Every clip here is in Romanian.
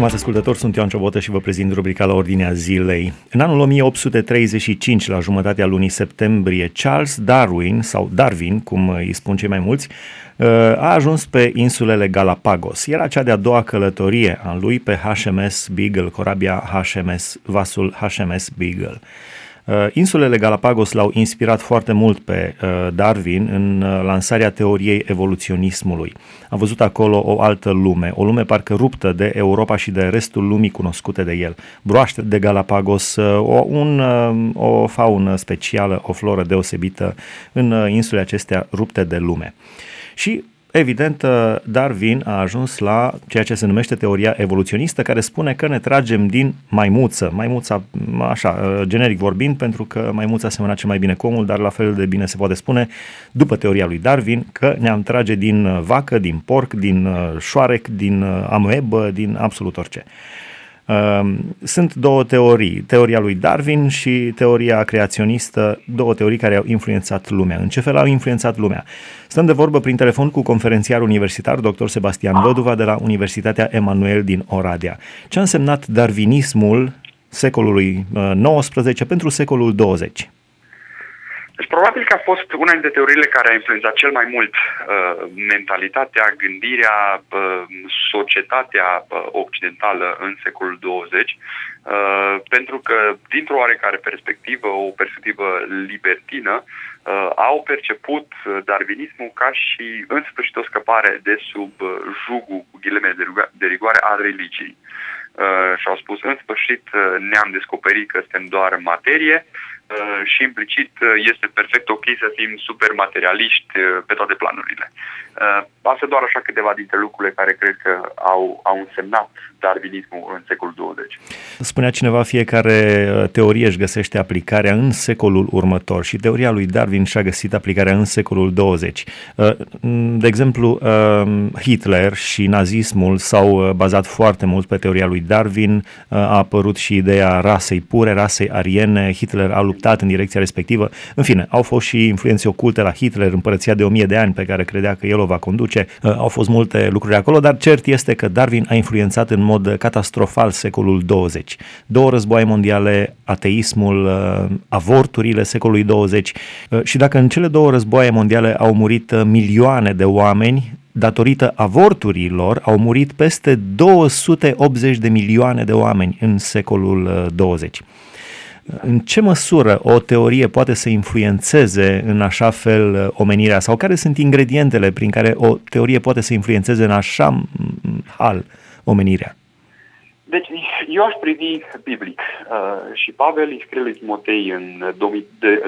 Stimați ascultători, sunt Ioan Ciobotă și vă prezint rubrica la Ordinea Zilei. În anul 1835, la jumătatea lunii septembrie, Charles Darwin, sau Darwin, cum îi spun cei mai mulți, a ajuns pe insulele Galapagos. Era cea de-a doua călătorie a lui pe HMS Beagle, corabia HMS, vasul HMS Beagle. Uh, insulele Galapagos l-au inspirat foarte mult pe uh, Darwin în uh, lansarea teoriei evoluționismului. A văzut acolo o altă lume, o lume parcă ruptă de Europa și de restul lumii cunoscute de el. Broaște de Galapagos, o, un, o faună specială, o floră deosebită în insulele acestea rupte de lume. Și Evident, uh, Darwin a ajuns la ceea ce se numește teoria evoluționistă, care spune că ne tragem din maimuță. Maimuța, așa, uh, generic vorbind, pentru că maimuța semăna cel mai bine cu omul, dar la fel de bine se poate spune, după teoria lui Darwin, că ne-am trage din uh, vacă, din porc, din șoarec, din amoebă, din absolut orice. Ehm, sunt două teorii, teoria lui Darwin și teoria creaționistă, două teorii care au influențat lumea. În ce fel au influențat lumea? Stăm de vorbă prin telefon cu conferențiar universitar dr. Sebastian Văduva de la Universitatea Emanuel din Oradea. Ce a însemnat darwinismul secolului XIX pentru secolul 20? Deci probabil că a fost una dintre teoriile care a influențat cel mai mult uh, mentalitatea, gândirea, uh, societatea uh, occidentală în secolul 20, uh, pentru că dintr-o oarecare perspectivă, o perspectivă libertină, uh, au perceput darwinismul ca și în sfârșit o scăpare de sub uh, jugul cu ghileme de, de rigoare a religiei. Uh, și au spus, în sfârșit uh, ne-am descoperit că suntem doar materie, Uh, și implicit uh, este perfect ok să fim super materialiști uh, pe toate planurile. Asta doar așa câteva dintre lucrurile care cred că au, au însemnat darwinismul în secolul 20. Spunea cineva, fiecare teorie își găsește aplicarea în secolul următor și teoria lui Darwin și-a găsit aplicarea în secolul 20. De exemplu, Hitler și nazismul s-au bazat foarte mult pe teoria lui Darwin, a apărut și ideea rasei pure, rasei ariene, Hitler a luptat luptat în direcția respectivă. În fine, au fost și influențe oculte la Hitler, împărăția de o mie de ani pe care credea că el o va conduce. Uh, au fost multe lucruri acolo, dar cert este că Darwin a influențat în mod catastrofal secolul 20. Două războaie mondiale, ateismul, uh, avorturile secolului 20 uh, și dacă în cele două războaie mondiale au murit milioane de oameni, datorită avorturilor, au murit peste 280 de milioane de oameni în secolul 20. În ce măsură o teorie poate să influențeze în așa fel uh, omenirea sau care sunt ingredientele prin care o teorie poate să influențeze în așa hal omenirea? Deci, eu aș privi biblic uh, și Pavel îi scrie lui Timotei în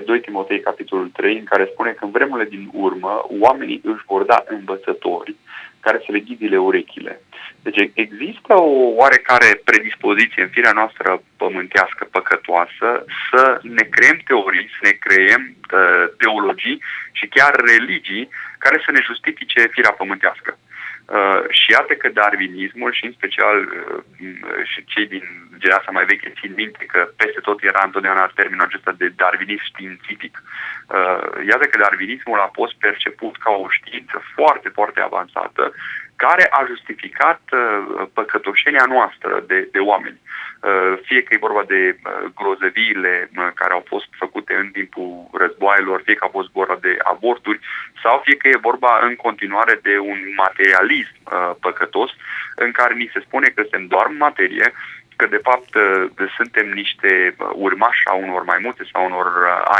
2 Timotei capitolul 3, în care spune că în vremurile din urmă oamenii își vor da învățători care să le ghidile urechile. Deci există o oarecare predispoziție în firea noastră pământească, păcătoasă, să ne creăm teorii, să ne creăm uh, teologii și chiar religii care să ne justifice firea pământească. Uh, și iată că darwinismul și în special uh, și cei din generația mai veche țin minte că peste tot era întotdeauna termenul acesta de darwinism științific. Uh, iată că darwinismul a fost perceput ca o știință foarte, foarte avansată care a justificat uh, păcătoșenia noastră de, de oameni. Uh, fie că e vorba de uh, grozăviile care au fost făcute în timpul războaielor, fie că a fost vorba de aborturi, sau fie că e vorba în continuare de un materialism păcătos în care ni se spune că suntem doar materie, că de fapt suntem niște urmași a unor maimuțe sau unor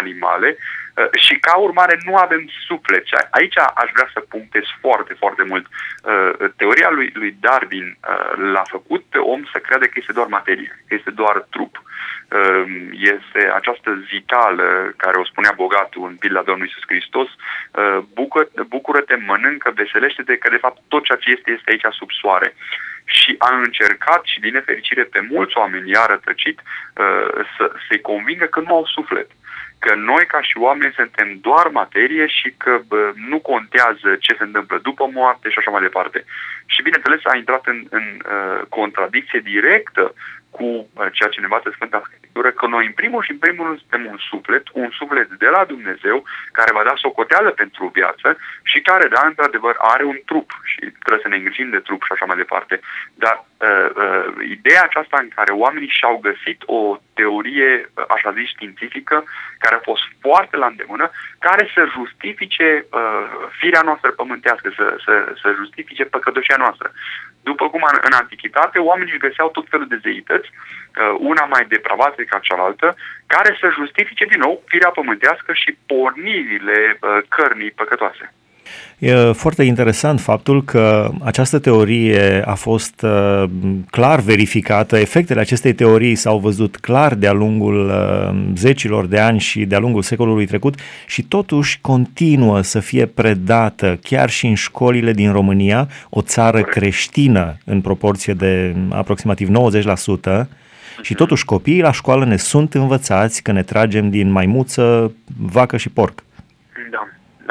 animale Uh, și ca urmare nu avem suflet. Și aici aș vrea să punctez foarte, foarte mult. Uh, teoria lui, lui Darwin uh, l-a făcut pe om să creadă că este doar materie, că este doar trup. Este această zitală care o spunea bogatul în pila Domnului Iisus Hristos, bucură-te, mănâncă, veselește-te, că de fapt tot ceea ce este este aici sub soare și a încercat și din nefericire pe mulți oameni i-a rătăcit să, să-i convingă că nu au suflet că noi ca și oameni suntem doar materie și că bă, nu contează ce se întâmplă după moarte și așa mai departe. Și bineînțeles a intrat în, în uh, contradicție directă cu uh, ceea ce ne învață Sfânta Scriptură că noi, în primul și în primul rând, suntem un suflet, un suflet de la Dumnezeu, care va da socoteală pentru viață și care, da, într-adevăr, are un trup și trebuie să ne îngrijim de trup și așa mai departe. Dar uh, uh, ideea aceasta în care oamenii și-au găsit o teorie, uh, așa zis, științifică, care a fost foarte la îndemână, care să justifice uh, firea noastră pământească, să, să, să justifice păcătoșia noastră. După cum în, în antichitate, oamenii își găseau tot felul de zeități, uh, una mai depravată ca cealaltă, care să justifice din nou firea pământească și pornirile uh, cărnii păcătoase. E foarte interesant faptul că această teorie a fost uh, clar verificată, efectele acestei teorii s-au văzut clar de-a lungul uh, zecilor de ani și de-a lungul secolului trecut și totuși continuă să fie predată chiar și în școlile din România, o țară creștină în proporție de aproximativ 90%, și totuși copiii la școală ne sunt învățați că ne tragem din maimuță, vacă și porc.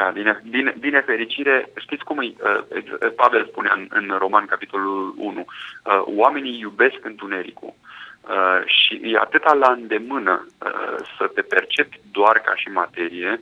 Da. Da, din, din, din nefericire, știți cum îi, uh, Pavel spunea în, în roman, capitolul 1, uh, oamenii iubesc întunericul. Uh, și e atâta la îndemână uh, să te percepi doar ca și materie,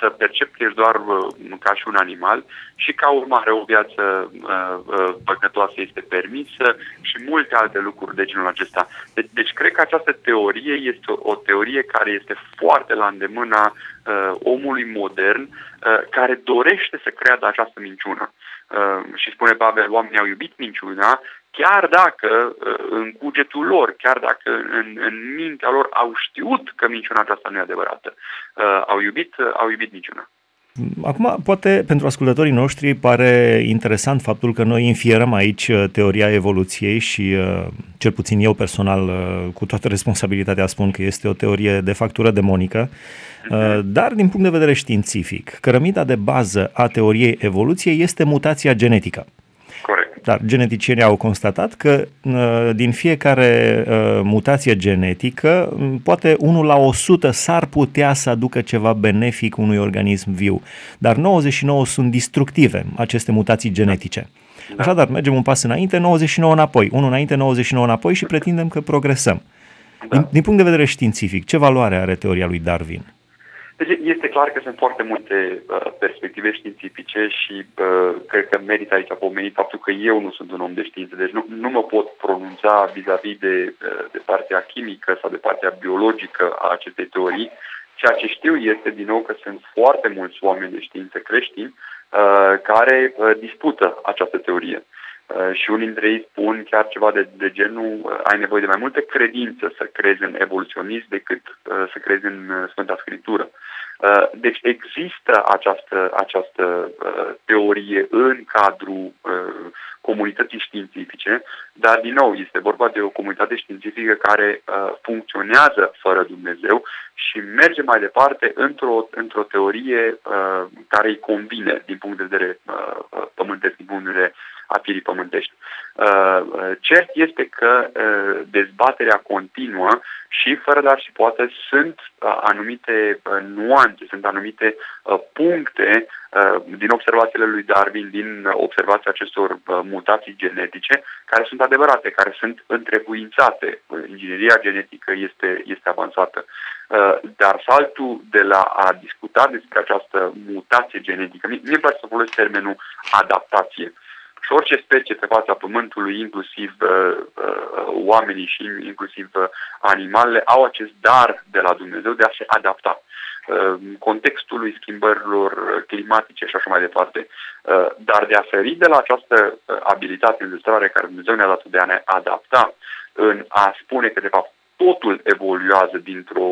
să percepi că ești doar uh, ca și un animal și ca urmare o viață uh, uh, păcătoasă este permisă și multe alte lucruri de genul acesta. Deci, deci cred că această teorie este o, o teorie care este foarte la îndemâna uh, omului modern uh, care dorește să creadă această minciună. Uh, și spune Pavel, oamenii au iubit minciuna, chiar dacă uh, în cugetul lor, chiar dacă în, în mintea lor au știut că minciuna aceasta nu e adevărată, uh, au iubit, uh, au iubit minciuna. Acum, poate pentru ascultătorii noștri pare interesant faptul că noi infierăm aici teoria evoluției și, cel puțin eu personal, cu toată responsabilitatea spun că este o teorie de factură demonică, mhm. dar din punct de vedere științific, cărămida de bază a teoriei evoluției este mutația genetică. Dar geneticienii au constatat că uh, din fiecare uh, mutație genetică, poate 1 la 100 s-ar putea să aducă ceva benefic unui organism viu, dar 99 sunt destructive, aceste mutații genetice. Da. Așadar, mergem un pas înainte, 99 înapoi, unul înainte, 99 înapoi și pretindem că progresăm. Da. Din, din punct de vedere științific, ce valoare are teoria lui Darwin? Deci este clar că sunt foarte multe uh, perspective științifice și uh, cred că merită aici pomenit faptul că eu nu sunt un om de știință, deci nu, nu mă pot pronunța vis-a-vis de, uh, de partea chimică sau de partea biologică a acestei teorii. Ceea ce știu este, din nou, că sunt foarte mulți oameni de știință creștini uh, care uh, dispută această teorie. Uh, și unii dintre ei spun chiar ceva de, de genul uh, ai nevoie de mai multă credință să crezi în evoluționism decât uh, să crezi în Sfânta Scriptură. Uh, deci există această, această uh, teorie în cadrul uh, comunității științifice, dar din nou este vorba de o comunitate științifică care funcționează fără Dumnezeu și merge mai departe într-o, într-o teorie care îi convine din punct de vedere pământesc, din punct de vedere a firii pământești. Cert este că dezbaterea continuă și fără dar și poate sunt anumite nuanțe, sunt anumite puncte din observațiile lui Darwin, din observația acestor mutații genetice, care sunt adevărate, care sunt întrebuințate. Ingineria genetică este, este avansată. Dar saltul de la a discuta despre această mutație genetică, mie îmi place să folosesc termenul adaptație. Și orice specie pe fața Pământului, inclusiv uh, uh, oamenii și inclusiv uh, animalele, au acest dar de la Dumnezeu de a se adapta uh, contextului schimbărilor climatice și așa mai departe. Uh, dar de a feri de la această uh, abilitate ilustrare care Dumnezeu ne-a dat de a ne adapta în a spune că de fapt totul evoluează dintr-o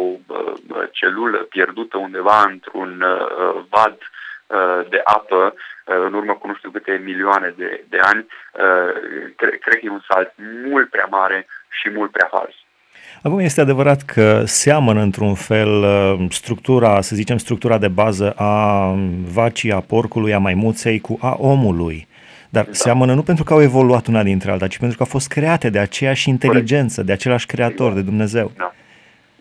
celulă pierdută undeva într-un vad de apă în urmă cu nu știu câte milioane de, de ani, cred, cred că e un salt mult prea mare și mult prea fals. Acum este adevărat că seamănă într-un fel uh, structura, să zicem, structura de bază a vacii, a porcului, a maimuței cu a omului. Dar da. seamănă nu pentru că au evoluat una dintre alta, ci pentru că au fost create de aceeași inteligență, de același creator, de Dumnezeu. Da,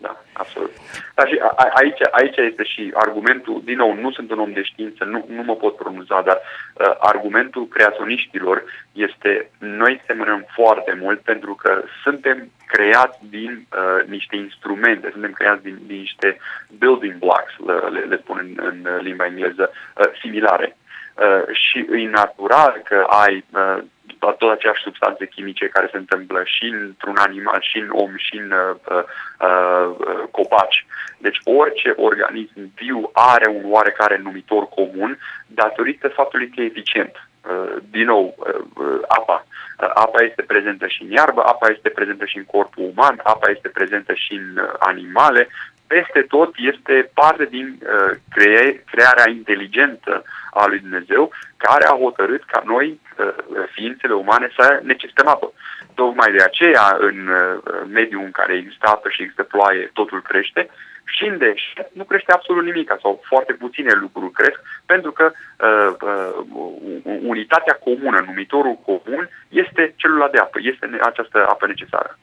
da absolut. Da, și a, aici, aici este și argumentul, din nou, nu sunt un om de știință, nu, nu mă pot pronunța, dar uh, argumentul creaționiștilor este noi semănăm foarte mult pentru că suntem creați din uh, niște instrumente, suntem creați din, din niște building blocks, le, le spun în, în limba engleză, uh, similare. Uh, și e natural că ai uh, tot aceeași substanțe chimice care se întâmplă și într-un animal, și în om, și în uh, uh, uh, copaci. Deci orice organism viu are un oarecare numitor comun datorită faptului că e eficient. Uh, din nou, uh, uh, apa. Apa este prezentă și în iarbă, apa este prezentă și în corpul uman, apa este prezentă și în animale, peste tot este parte din uh, cre- crearea inteligentă a lui Dumnezeu, care a hotărât ca noi, uh, ființele umane, să necesităm apă. Tocmai de aceea, în uh, mediul în care există apă și există ploaie, totul crește și în deșert nu crește absolut nimic sau foarte puține lucruri cresc, pentru că uh, uh, unitatea comună, numitorul comun, este celula de apă, este această apă necesară.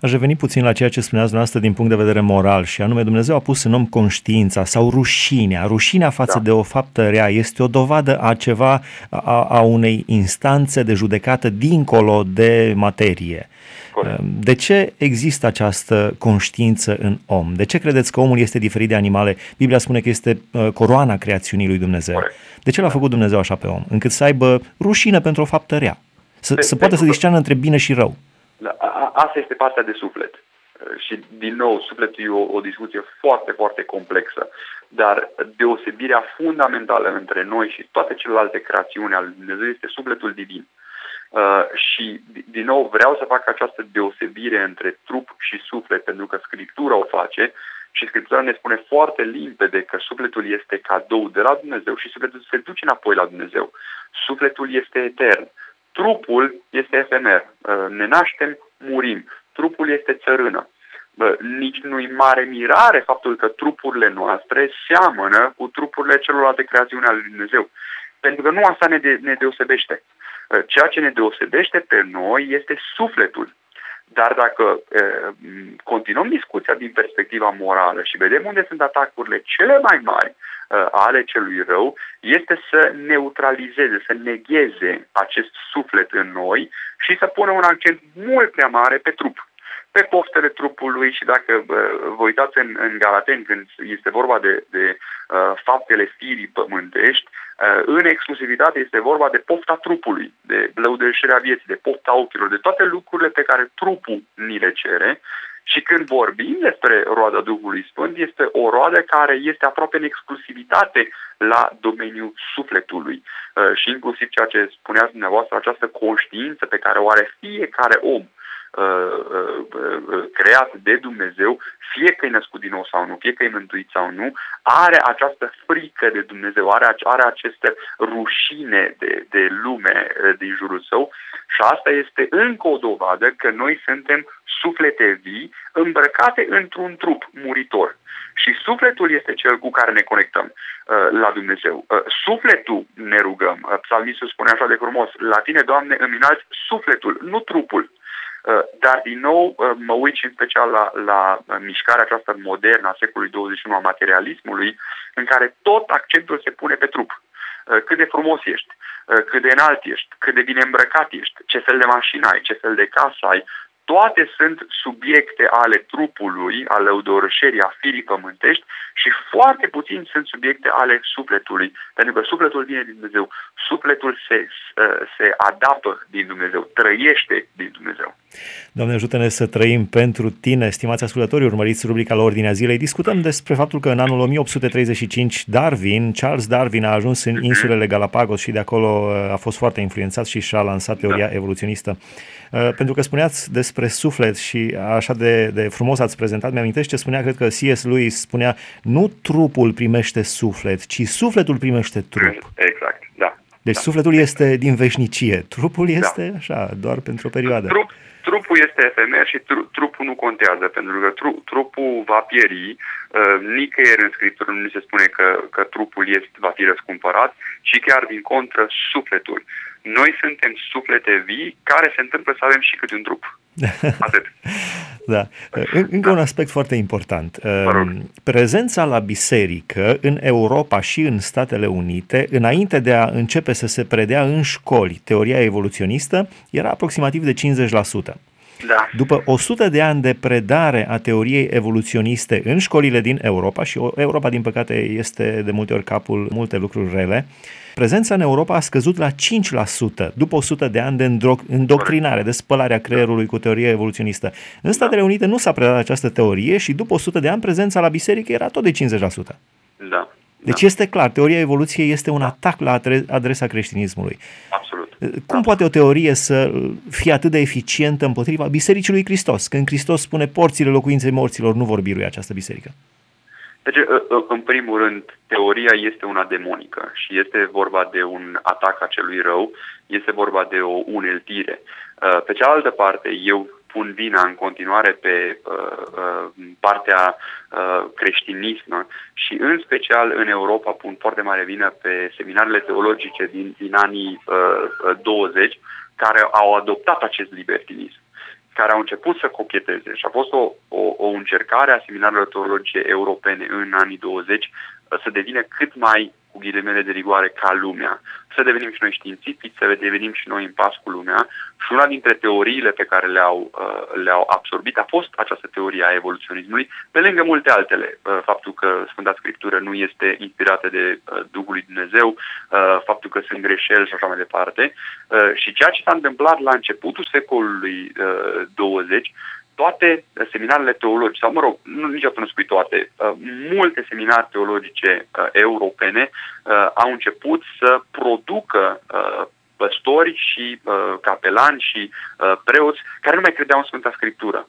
Aș reveni puțin la ceea ce spuneați dumneavoastră din punct de vedere moral și anume Dumnezeu a pus în om conștiința sau rușinea. Rușinea față da. de o faptă rea este o dovadă a ceva, a, a unei instanțe de judecată dincolo de materie. Corect. De ce există această conștiință în om? De ce credeți că omul este diferit de animale? Biblia spune că este uh, coroana creațiunii lui Dumnezeu. Corect. De ce l-a făcut Dumnezeu așa pe om? Încât să aibă rușine pentru o faptă rea. Să, să poată să discearnă între bine și rău. Asta este partea de suflet. Și, din nou, sufletul e o, o discuție foarte, foarte complexă. Dar deosebirea fundamentală între noi și toate celelalte creațiuni ale Dumnezeu este sufletul divin. Uh, și, din nou, vreau să fac această deosebire între trup și suflet, pentru că Scriptura o face și Scriptura ne spune foarte limpede că sufletul este cadou de la Dumnezeu și sufletul se duce înapoi la Dumnezeu. Sufletul este etern. Trupul este efemer. Uh, ne naștem, murim. Trupul este țărână. Bă, nici nu-i mare mirare faptul că trupurile noastre seamănă cu trupurile celorlalte creațiuni ale Lui Dumnezeu. Pentru că nu asta ne, de, ne deosebește. Uh, ceea ce ne deosebește pe noi este sufletul. Dar dacă e, continuăm discuția din perspectiva morală și vedem unde sunt atacurile cele mai mari e, ale celui rău, este să neutralizeze, să negheze acest suflet în noi și să pună un accent mult prea mare pe trup pe poftele trupului și dacă vă uitați în, în Galaten când este vorba de, de uh, faptele firii pământești, uh, în exclusivitate este vorba de pofta trupului, de blăudășirea vieții, de pofta ochilor, de toate lucrurile pe care trupul ni le cere și când vorbim despre roada Duhului Sfânt, este o roadă care este aproape în exclusivitate la domeniul sufletului. Uh, și inclusiv ceea ce spuneați dumneavoastră, această conștiință pe care o are fiecare om Uh, uh, uh, creat de Dumnezeu, fie că e născut din nou sau nu, fie că e mântuit sau nu, are această frică de Dumnezeu, are, are această rușine de, de lume din jurul său și asta este încă o dovadă că noi suntem suflete vii îmbrăcate într-un trup muritor. Și sufletul este cel cu care ne conectăm uh, la Dumnezeu. Uh, sufletul ne rugăm. Uh, Psalmistul spune așa de frumos, la tine, Doamne, îmi înalți sufletul, nu trupul. Uh, dar, din nou, uh, mă uit și în special la, la uh, mișcarea aceasta modernă a secolului 21 a materialismului, în care tot accentul se pune pe trup. Cât de frumos ești, cât de înalt ești, cât de bine îmbrăcat ești, ce fel de mașină ai, ce fel de casă ai, toate sunt subiecte ale trupului, ale odorășerii, a firii pământești și foarte puțin sunt subiecte ale sufletului, pentru că sufletul vine din Dumnezeu. Sufletul se, se adaptă din Dumnezeu, trăiește din Dumnezeu. Doamne, ajută-ne să trăim pentru tine, stimați ascultători, urmăriți rubrica la Ordinea Zilei. Discutăm despre faptul că în anul 1835 Darwin, Charles Darwin a ajuns în insulele Galapagos și de acolo uh, a fost foarte influențat și și-a lansat teoria da. evoluționistă. Uh, pentru că spuneați despre suflet și așa de, de frumos ați prezentat, mi-amintește ce spunea, cred că C.S. Lewis spunea, nu trupul primește suflet, ci sufletul primește trup. Exact, da. Deci da. sufletul este din veșnicie, trupul da. este da. așa, doar pentru o perioadă. Trup, trupul este efemer și tru, trupul nu contează, pentru că tru, trupul va pieri, uh, nicăieri în Scriptură nu se spune că, că trupul este, va fi răscumpărat, ci chiar din contră sufletul. Noi suntem suflete vii care se întâmplă să avem și câte un trup. Atât. Da. Încă un aspect foarte important. Prezența la biserică în Europa și în Statele Unite, înainte de a începe să se predea în școli teoria evoluționistă, era aproximativ de 50%. Da. După 100 de ani de predare a teoriei evoluționiste în școlile din Europa, și Europa, din păcate, este de multe ori capul multe lucruri rele, prezența în Europa a scăzut la 5% după 100 de ani de îndoctrinare, de spălarea creierului cu teoria evoluționistă. În Statele da. Unite nu s-a predat această teorie și după 100 de ani prezența la biserică era tot de 50%. Da. Deci da. este clar, teoria evoluției este un atac la adresa creștinismului. Absolut. Cum Absolut. poate o teorie să fie atât de eficientă împotriva Bisericii lui Hristos, când Hristos spune porțile locuinței morților nu vor birui această biserică? Deci, în primul rând, teoria este una demonică și este vorba de un atac a celui rău, este vorba de o uneltire. Pe cealaltă parte, eu pun vina în continuare pe uh, uh, partea uh, creștinismă și în special în Europa pun foarte mare vină pe seminarele teologice din, din anii uh, 20 uh, care au adoptat acest libertinism care au început să cocheteze și a fost o, o, o încercare a seminarelor teologice europene în anii 20 uh, să devină cât mai cu ghilimele de rigoare ca lumea, să devenim și noi științifici, să devenim și noi în pas cu lumea și una dintre teoriile pe care le-au, uh, le-au absorbit a fost această teorie a evoluționismului, pe lângă multe altele. Uh, faptul că Sfânta Scriptură nu este inspirată de uh, Duhul lui Dumnezeu, faptul că sunt greșeli și așa mai departe. Și ceea ce s-a întâmplat la începutul secolului 20 toate seminarele teologice, sau mă rog, nu niciodată nu spui toate, uh, multe seminare teologice uh, europene uh, au început să producă uh, păstori și uh, capelani și uh, preoți care nu mai credeau în Sfânta Scriptură,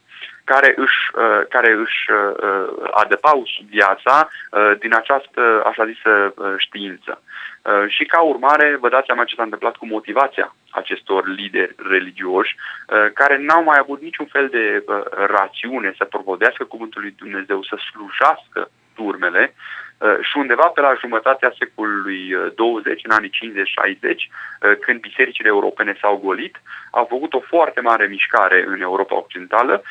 care își, uh, care își uh, adăpau viața uh, din această, așa zisă, uh, știință. Uh, și ca urmare, vă dați seama ce s-a întâmplat cu motivația acestor lideri religioși, uh, care n-au mai avut niciun fel de uh, rațiune să provodească cuvântul lui Dumnezeu, să slujească turmele și undeva pe la jumătatea secolului 20, în anii 50-60, când bisericile europene s-au golit, au făcut o foarte mare mișcare în Europa Occidentală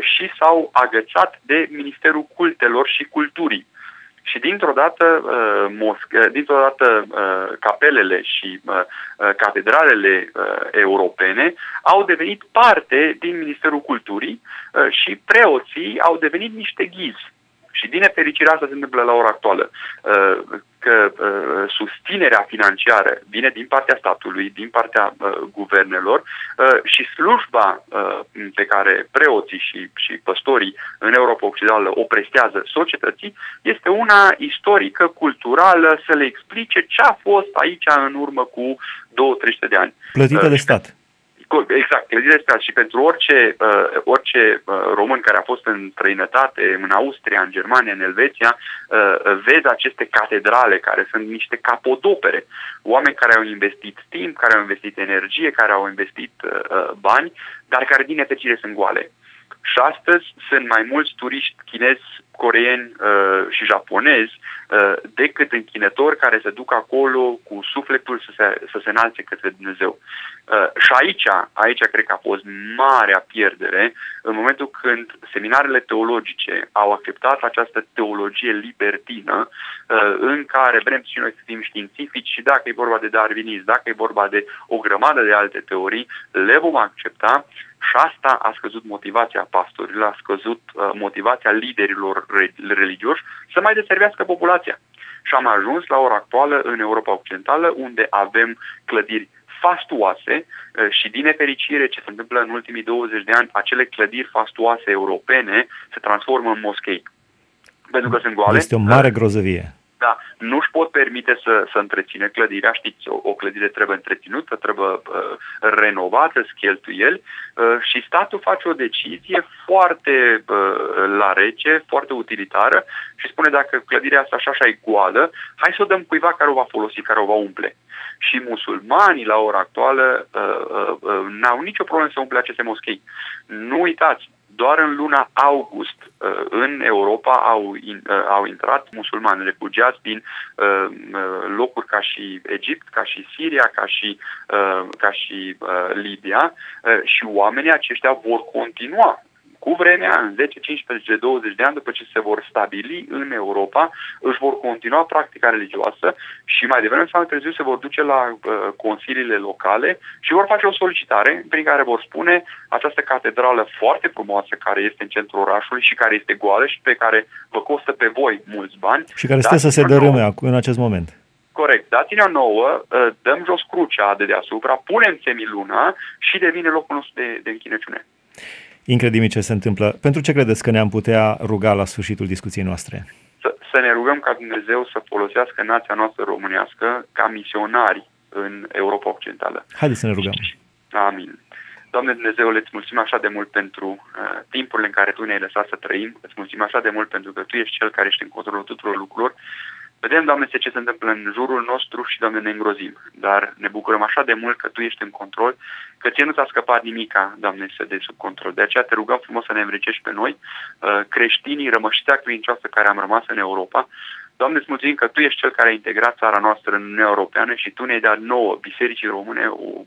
și s-au agățat de Ministerul Cultelor și Culturii și dintr-o dată, uh, mosc, uh, dintr-o dată uh, capelele și uh, uh, catedralele uh, europene au devenit parte din Ministerul Culturii uh, și preoții au devenit niște ghizi. Și din nefericire asta se întâmplă la ora actuală. Uh, că uh, susținerea financiară vine din partea statului, din partea uh, guvernelor uh, și slujba uh, pe care preoții și, și păstorii în Europa Occidentală o prestează societății este una istorică, culturală, să le explice ce a fost aici în urmă cu 2-300 de ani. Plătită uh, de stat. Exact, clădire stat și pentru orice, uh, orice uh, român care a fost în străinătate, în Austria, în Germania, în Elveția, uh, vezi aceste catedrale care sunt niște capodopere. Oameni care au investit timp, care au investit energie, care au investit uh, bani, dar care din nefericire sunt goale. Și astăzi sunt mai mulți turiști chinezi, coreeni uh, și japonezi uh, decât închinători care se duc acolo cu sufletul să se, să se înalțe către Dumnezeu. Uh, și aici, aici cred că a fost marea pierdere în momentul când seminarele teologice au acceptat această teologie libertină uh, în care vrem și noi să fim științifici și dacă e vorba de darwinism, dacă e vorba de o grămadă de alte teorii, le vom accepta și asta a scăzut motivația pastorilor, a scăzut uh, motivația liderilor re- religioși să mai deservească populația. Și am ajuns la ora actuală în Europa Occidentală, unde avem clădiri fastuoase uh, și din nefericire ce se întâmplă în ultimii 20 de ani, acele clădiri fastuoase europene se transformă în moschei. Pentru că sunt goale. Este o mare grozăvie da, nu-și pot permite să, să întreține clădirea. Știți, o, o clădire trebuie întreținută, trebuie uh, renovată, cheltuieli uh, și statul face o decizie foarte uh, la rece, foarte utilitară și spune dacă clădirea asta așa așa e goală, hai să o dăm cuiva care o va folosi, care o va umple. Și musulmanii la ora actuală uh, uh, uh, n-au nicio problemă să umple aceste moschei. Nu uitați, doar în luna august uh, în Europa au, uh, au intrat musulmani refugiați din uh, locuri ca și Egipt, ca și Siria, ca și, ca și Libia și oamenii aceștia vor continua cu vremea, în 10, 15, 20 de ani, după ce se vor stabili în Europa, își vor continua practica religioasă și mai devreme sau mai târziu se vor duce la uh, consiliile locale și vor face o solicitare prin care vor spune această catedrală foarte frumoasă care este în centrul orașului și care este goală și pe care vă costă pe voi mulți bani. Și care stă să se dărâme în acest moment. Corect. Dați-ne-o nouă, ă, dăm jos crucea de deasupra, punem semiluna și devine locul nostru de, de închinăciune. Incredibil ce se întâmplă. Pentru ce credeți că ne-am putea ruga la sfârșitul discuției noastre? Să, să ne rugăm ca Dumnezeu să folosească nația noastră românească ca misionari în Europa Occidentală. Haideți să ne rugăm. Amin. Doamne Dumnezeu, îți mulțumim așa de mult pentru uh, timpurile în care Tu ne-ai lăsat să trăim, îți mulțumim așa de mult pentru că Tu ești Cel care ești în controlul tuturor lucrurilor Vedem, Doamne, ce se întâmplă în jurul nostru și, Doamne, ne îngrozim. Dar ne bucurăm așa de mult că Tu ești în control, că Ție nu ți-a scăpat nimica, Doamne, să de sub control. De aceea te rugăm frumos să ne învrecești pe noi, uh, creștinii, rămășitea credincioasă care am rămas în Europa, Doamne, îți mulțumim că Tu ești Cel care a integrat țara noastră în Uniunea Europeană și Tu ne-ai dat nouă, Bisericii Române, o uh,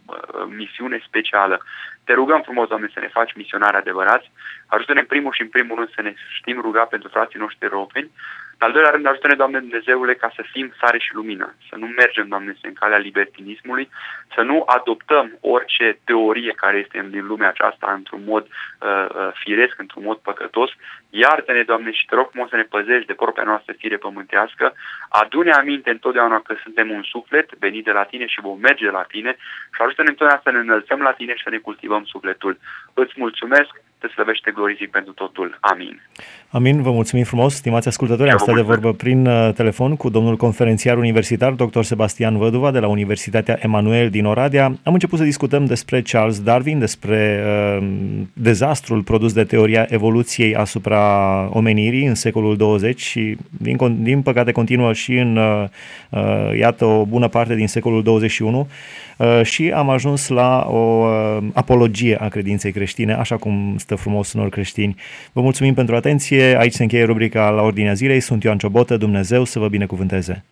misiune specială. Te rugăm frumos, Doamne, să ne faci misionari adevărați. Ajută-ne în primul și în primul rând să ne știm ruga pentru frații noștri europeni. În al doilea rând, ajută-ne, Doamne Dumnezeule, ca să fim sare și lumină, să nu mergem, Doamne, în calea libertinismului, să nu adoptăm orice teorie care este din lumea aceasta într-un mod uh, uh, firesc, într-un mod păcătos. Iartă-ne, Doamne, și te rog frumos să ne păzești de propria noastră fire pământească. Adu-ne aminte întotdeauna că suntem un suflet venit de la Tine și vom merge de la Tine și ajută-ne întotdeauna să ne înălțăm la Tine și să ne cultivăm sufletul. Îți mulțumesc te slăvește glorific pentru totul. Amin. Amin, vă mulțumim frumos, stimați ascultători. Am stat de vorbă prin uh, telefon cu domnul conferențiar universitar, dr. Sebastian Văduva, de la Universitatea Emanuel din Oradea. Am început să discutăm despre Charles Darwin, despre uh, dezastrul produs de teoria evoluției asupra omenirii în secolul 20 și, din, din păcate, continuă și în, uh, uh, iată, o bună parte din secolul 21 uh, și am ajuns la o uh, apologie a credinței creștine, așa cum stă frumos unor creștini. Vă mulțumim pentru atenție. Aici se încheie rubrica la ordinea zilei. Sunt Ioan Ciobotă. Dumnezeu să vă binecuvânteze.